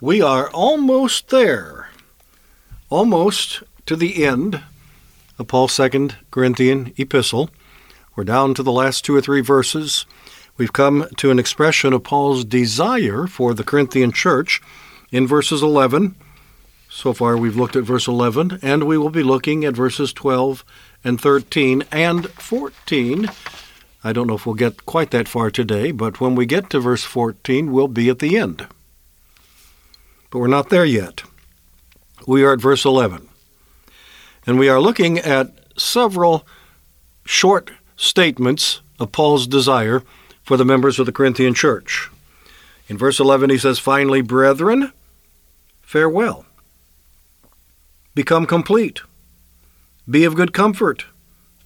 We are almost there, almost to the end of Paul's second Corinthian epistle. We're down to the last two or three verses. We've come to an expression of Paul's desire for the Corinthian church in verses 11. So far, we've looked at verse 11, and we will be looking at verses 12 and 13 and 14. I don't know if we'll get quite that far today, but when we get to verse 14, we'll be at the end. But we're not there yet. We are at verse 11. And we are looking at several short statements of Paul's desire for the members of the Corinthian church. In verse 11, he says, Finally, brethren, farewell. Become complete. Be of good comfort.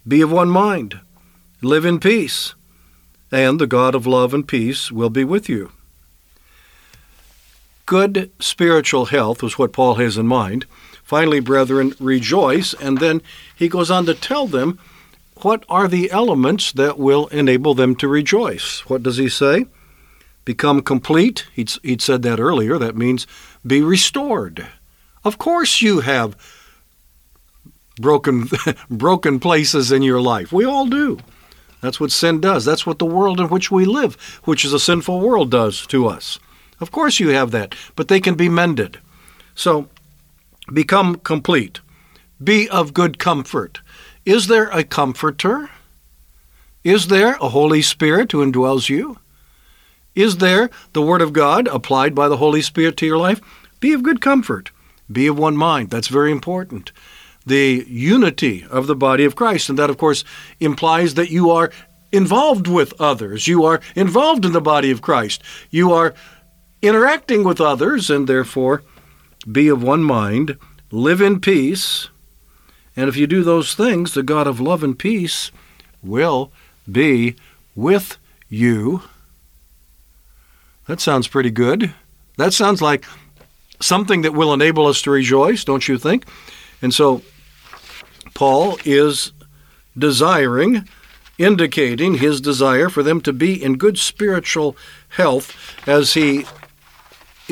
Be of one mind. Live in peace. And the God of love and peace will be with you. Good spiritual health was what Paul has in mind. Finally, brethren, rejoice. And then he goes on to tell them what are the elements that will enable them to rejoice. What does he say? Become complete. He'd, he'd said that earlier. That means be restored. Of course, you have broken, broken places in your life. We all do. That's what sin does. That's what the world in which we live, which is a sinful world, does to us. Of course, you have that, but they can be mended. So, become complete. Be of good comfort. Is there a comforter? Is there a Holy Spirit who indwells you? Is there the Word of God applied by the Holy Spirit to your life? Be of good comfort. Be of one mind. That's very important. The unity of the body of Christ. And that, of course, implies that you are involved with others. You are involved in the body of Christ. You are interacting with others, and therefore be of one mind. Live in peace. And if you do those things, the God of love and peace will be with you. That sounds pretty good. That sounds like something that will enable us to rejoice, don't you think? And so Paul is desiring, indicating his desire for them to be in good spiritual health as he,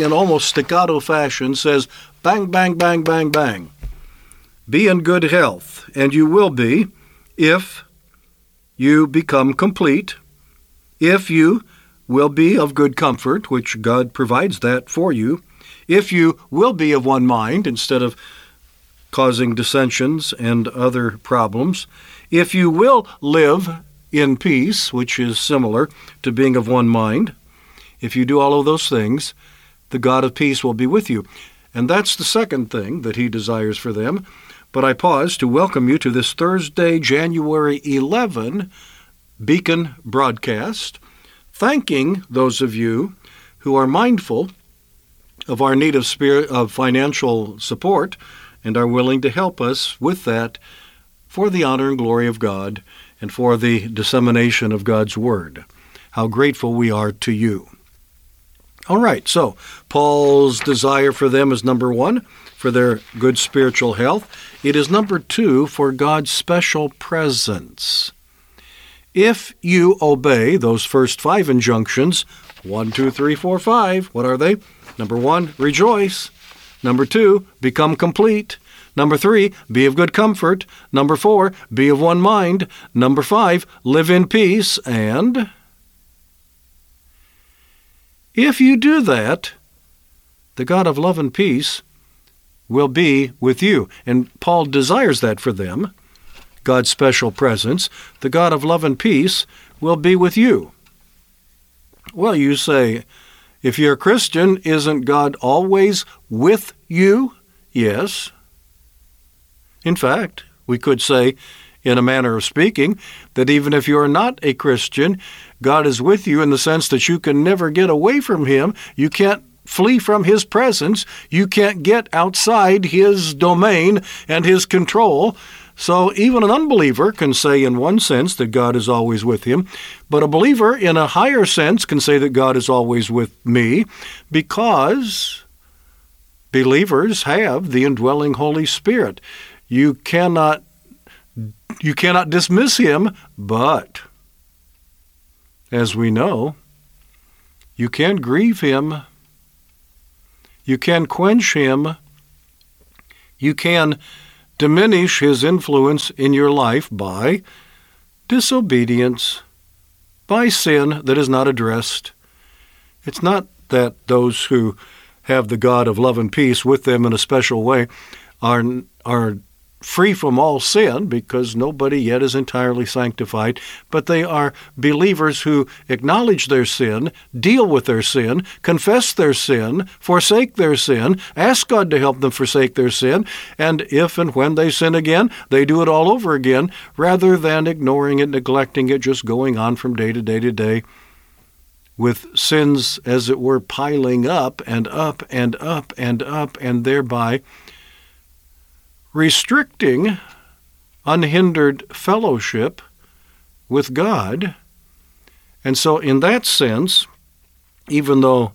in almost staccato fashion, says, bang, bang, bang, bang, bang. Be in good health, and you will be if you become complete, if you will be of good comfort, which God provides that for you, if you will be of one mind instead of causing dissensions and other problems, if you will live in peace, which is similar to being of one mind, if you do all of those things, the God of peace will be with you. And that's the second thing that he desires for them. But I pause to welcome you to this Thursday, January 11 Beacon broadcast, thanking those of you who are mindful of our need of spirit of financial support and are willing to help us with that for the honor and glory of God and for the dissemination of God's word. How grateful we are to you. All right, so Paul's desire for them is number one, for their good spiritual health. It is number two, for God's special presence. If you obey those first five injunctions, one, two, three, four, five, what are they? Number one, rejoice. Number two, become complete. Number three, be of good comfort. Number four, be of one mind. Number five, live in peace. And if you do that, the God of love and peace will be with you. And Paul desires that for them. God's special presence, the God of love and peace, will be with you. Well, you say, if you're a Christian, isn't God always with you? Yes. In fact, we could say, in a manner of speaking, that even if you are not a Christian, God is with you in the sense that you can never get away from Him. You can't flee from His presence. You can't get outside His domain and His control. So even an unbeliever can say, in one sense, that God is always with him, but a believer, in a higher sense, can say that God is always with me because believers have the indwelling Holy Spirit. You cannot you cannot dismiss him, but as we know, you can grieve him. You can quench him. You can diminish his influence in your life by disobedience, by sin that is not addressed. It's not that those who have the God of love and peace with them in a special way are, are free from all sin because nobody yet is entirely sanctified, but they are believers who acknowledge their sin, deal with their sin, confess their sin, forsake their sin, ask God to help them forsake their sin, and if and when they sin again, they do it all over again rather than ignoring it, neglecting it, just going on from day to day to day with sins, as it were, piling up and up and up and up, and thereby restricting unhindered fellowship with God. And so, in that sense, even though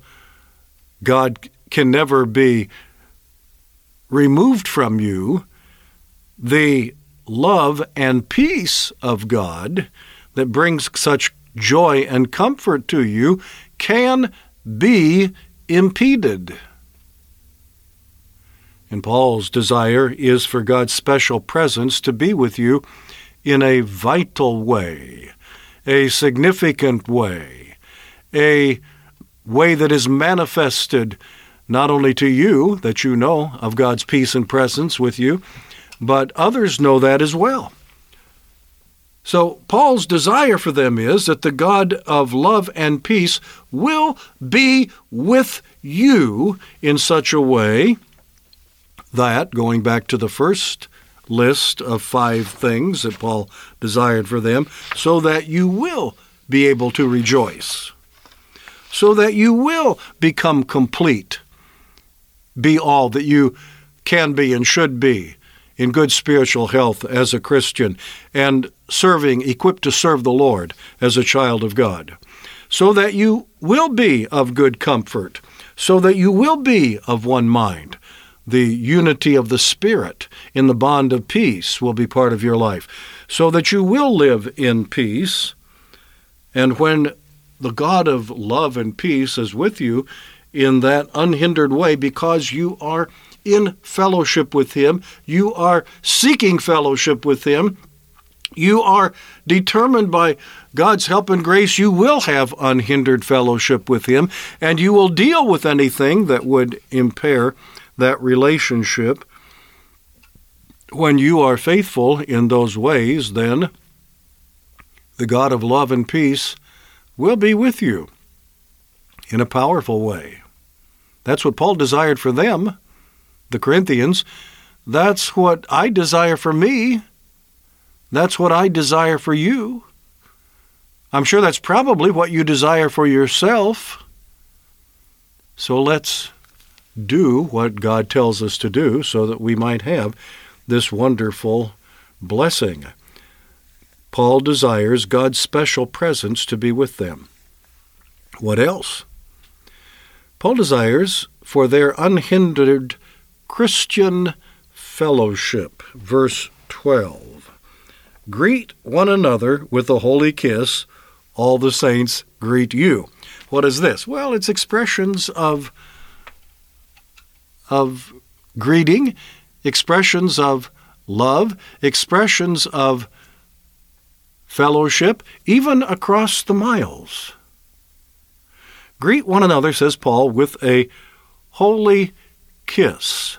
God can never be removed from you, the love and peace of God that brings such joy and comfort to you can be impeded. And Paul's desire is for God's special presence to be with you in a vital way, a significant way, a way that is manifested not only to you, that you know of God's peace and presence with you, but others know that as well. So, Paul's desire for them is that the God of love and peace will be with you in such a way that, going back to the first list of five things that Paul desired for them, so that you will be able to rejoice, so that you will become complete, be all that you can be and should be in good spiritual health as a Christian, and serving, equipped to serve the Lord as a child of God, so that you will be of good comfort, so that you will be of one mind, the unity of the Spirit in the bond of peace will be part of your life, so that you will live in peace. And when the God of love and peace is with you in that unhindered way, because you are in fellowship with Him, you are seeking fellowship with Him, you are determined by God's help and grace, you will have unhindered fellowship with Him, and you will deal with anything that would impair that relationship. When you are faithful in those ways, then the God of love and peace will be with you in a powerful way. That's what Paul desired for them, the Corinthians. That's what I desire for me. That's what I desire for you. I'm sure that's probably what you desire for yourself. So let's do what God tells us to do so that we might have this wonderful blessing. Paul desires God's special presence to be with them. What else? Paul desires for their unhindered Christian fellowship. Verse 12. Greet one another with a holy kiss. All the saints greet you. What is this? Well, it's expressions of of greeting expressions of love, expressions of fellowship, even across the miles. Greet one another, says Paul, with a holy kiss.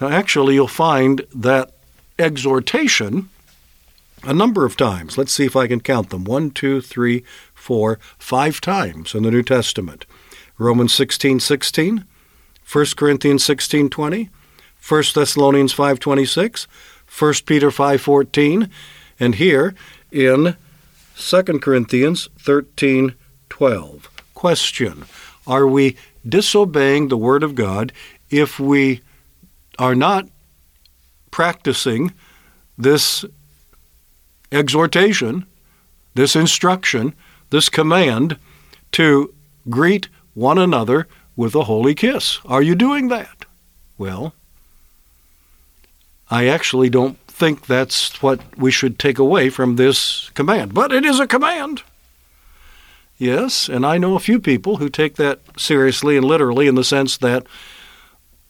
Now, actually, you'll find that exhortation a number of times. Let's see if I can count them. One, two, three, four, five times in the New Testament. Romans 16, 16, 1 Corinthians 16, 20, 1 Thessalonians 5, 26, 1 Peter 5, 14, and here in 2 Corinthians 13, 12. Question Are we disobeying the Word of God if we are not practicing this exhortation, this instruction, this command to greet one another with a holy kiss. Are you doing that? Well, I actually don't think that's what we should take away from this command, but it is a command. Yes, and I know a few people who take that seriously and literally in the sense that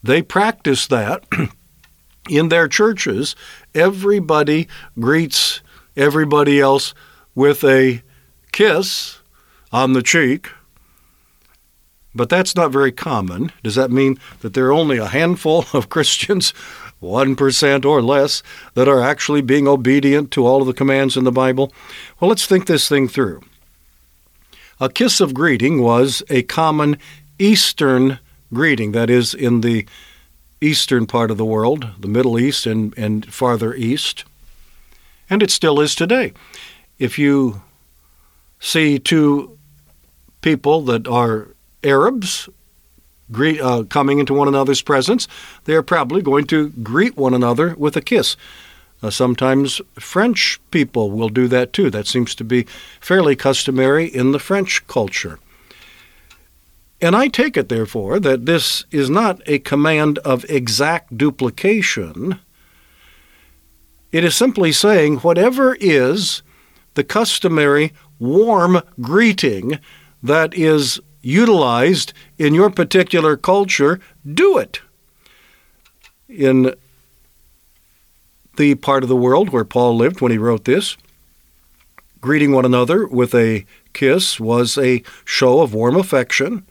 they practice that in their churches. Everybody greets everybody else with a kiss on the cheek. But that's not very common. Does that mean that there are only a handful of Christians, 1% or less, that are actually being obedient to all of the commands in the Bible? Well, let's think this thing through. A kiss of greeting was a common Eastern greeting, that is, in the eastern part of the world, the Middle East and, and farther east. And it still is today. If you see two people that are Arabs greet, uh, coming into one another's presence, they are probably going to greet one another with a kiss. Uh, sometimes French people will do that too. That seems to be fairly customary in the French culture. And I take it, therefore, that this is not a command of exact duplication. It is simply saying whatever is the customary warm greeting that is utilized in your particular culture, do it. In the part of the world where Paul lived when he wrote this, greeting one another with a kiss was a show of warm affection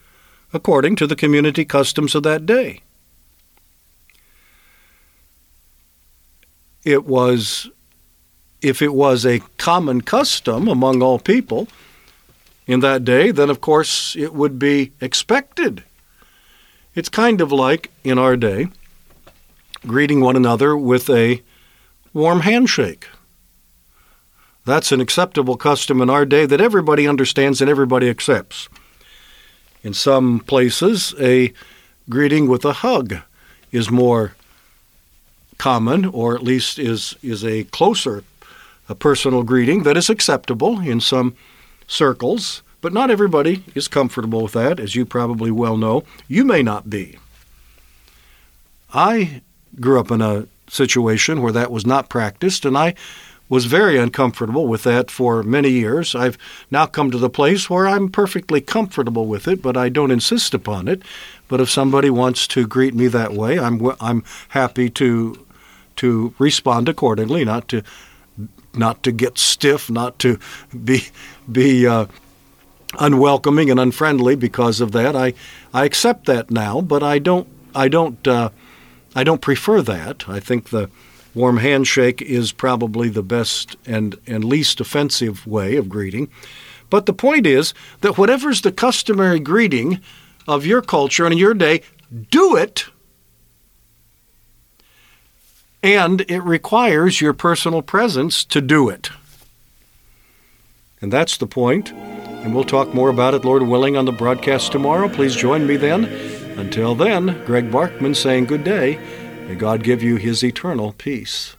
according to the community customs of that day. It was, if it was a common custom among all people, in that day, then of course it would be expected. It's kind of like in our day greeting one another with a warm handshake. That's an acceptable custom in our day that everybody understands and everybody accepts. In some places, a greeting with a hug is more common, or at least is, is a closer a personal greeting that is acceptable in some circles, but not everybody is comfortable with that, as you probably well know. You may not be. I grew up in a situation where that was not practiced, and I was very uncomfortable with that for many years. I've now come to the place where I'm perfectly comfortable with it, but I don't insist upon it. But if somebody wants to greet me that way, I'm I'm happy to to respond accordingly, not to not to get stiff, not to be be uh, unwelcoming and unfriendly because of that. I I accept that now, but I don't I don't uh, I don't prefer that. I think the warm handshake is probably the best and and least offensive way of greeting. But the point is that whatever's the customary greeting of your culture and in your day, do it and it requires your personal presence to do it. And that's the point. And we'll talk more about it, Lord willing, on the broadcast tomorrow. Please join me then. Until then, Greg Barkman saying good day. May God give you his eternal peace.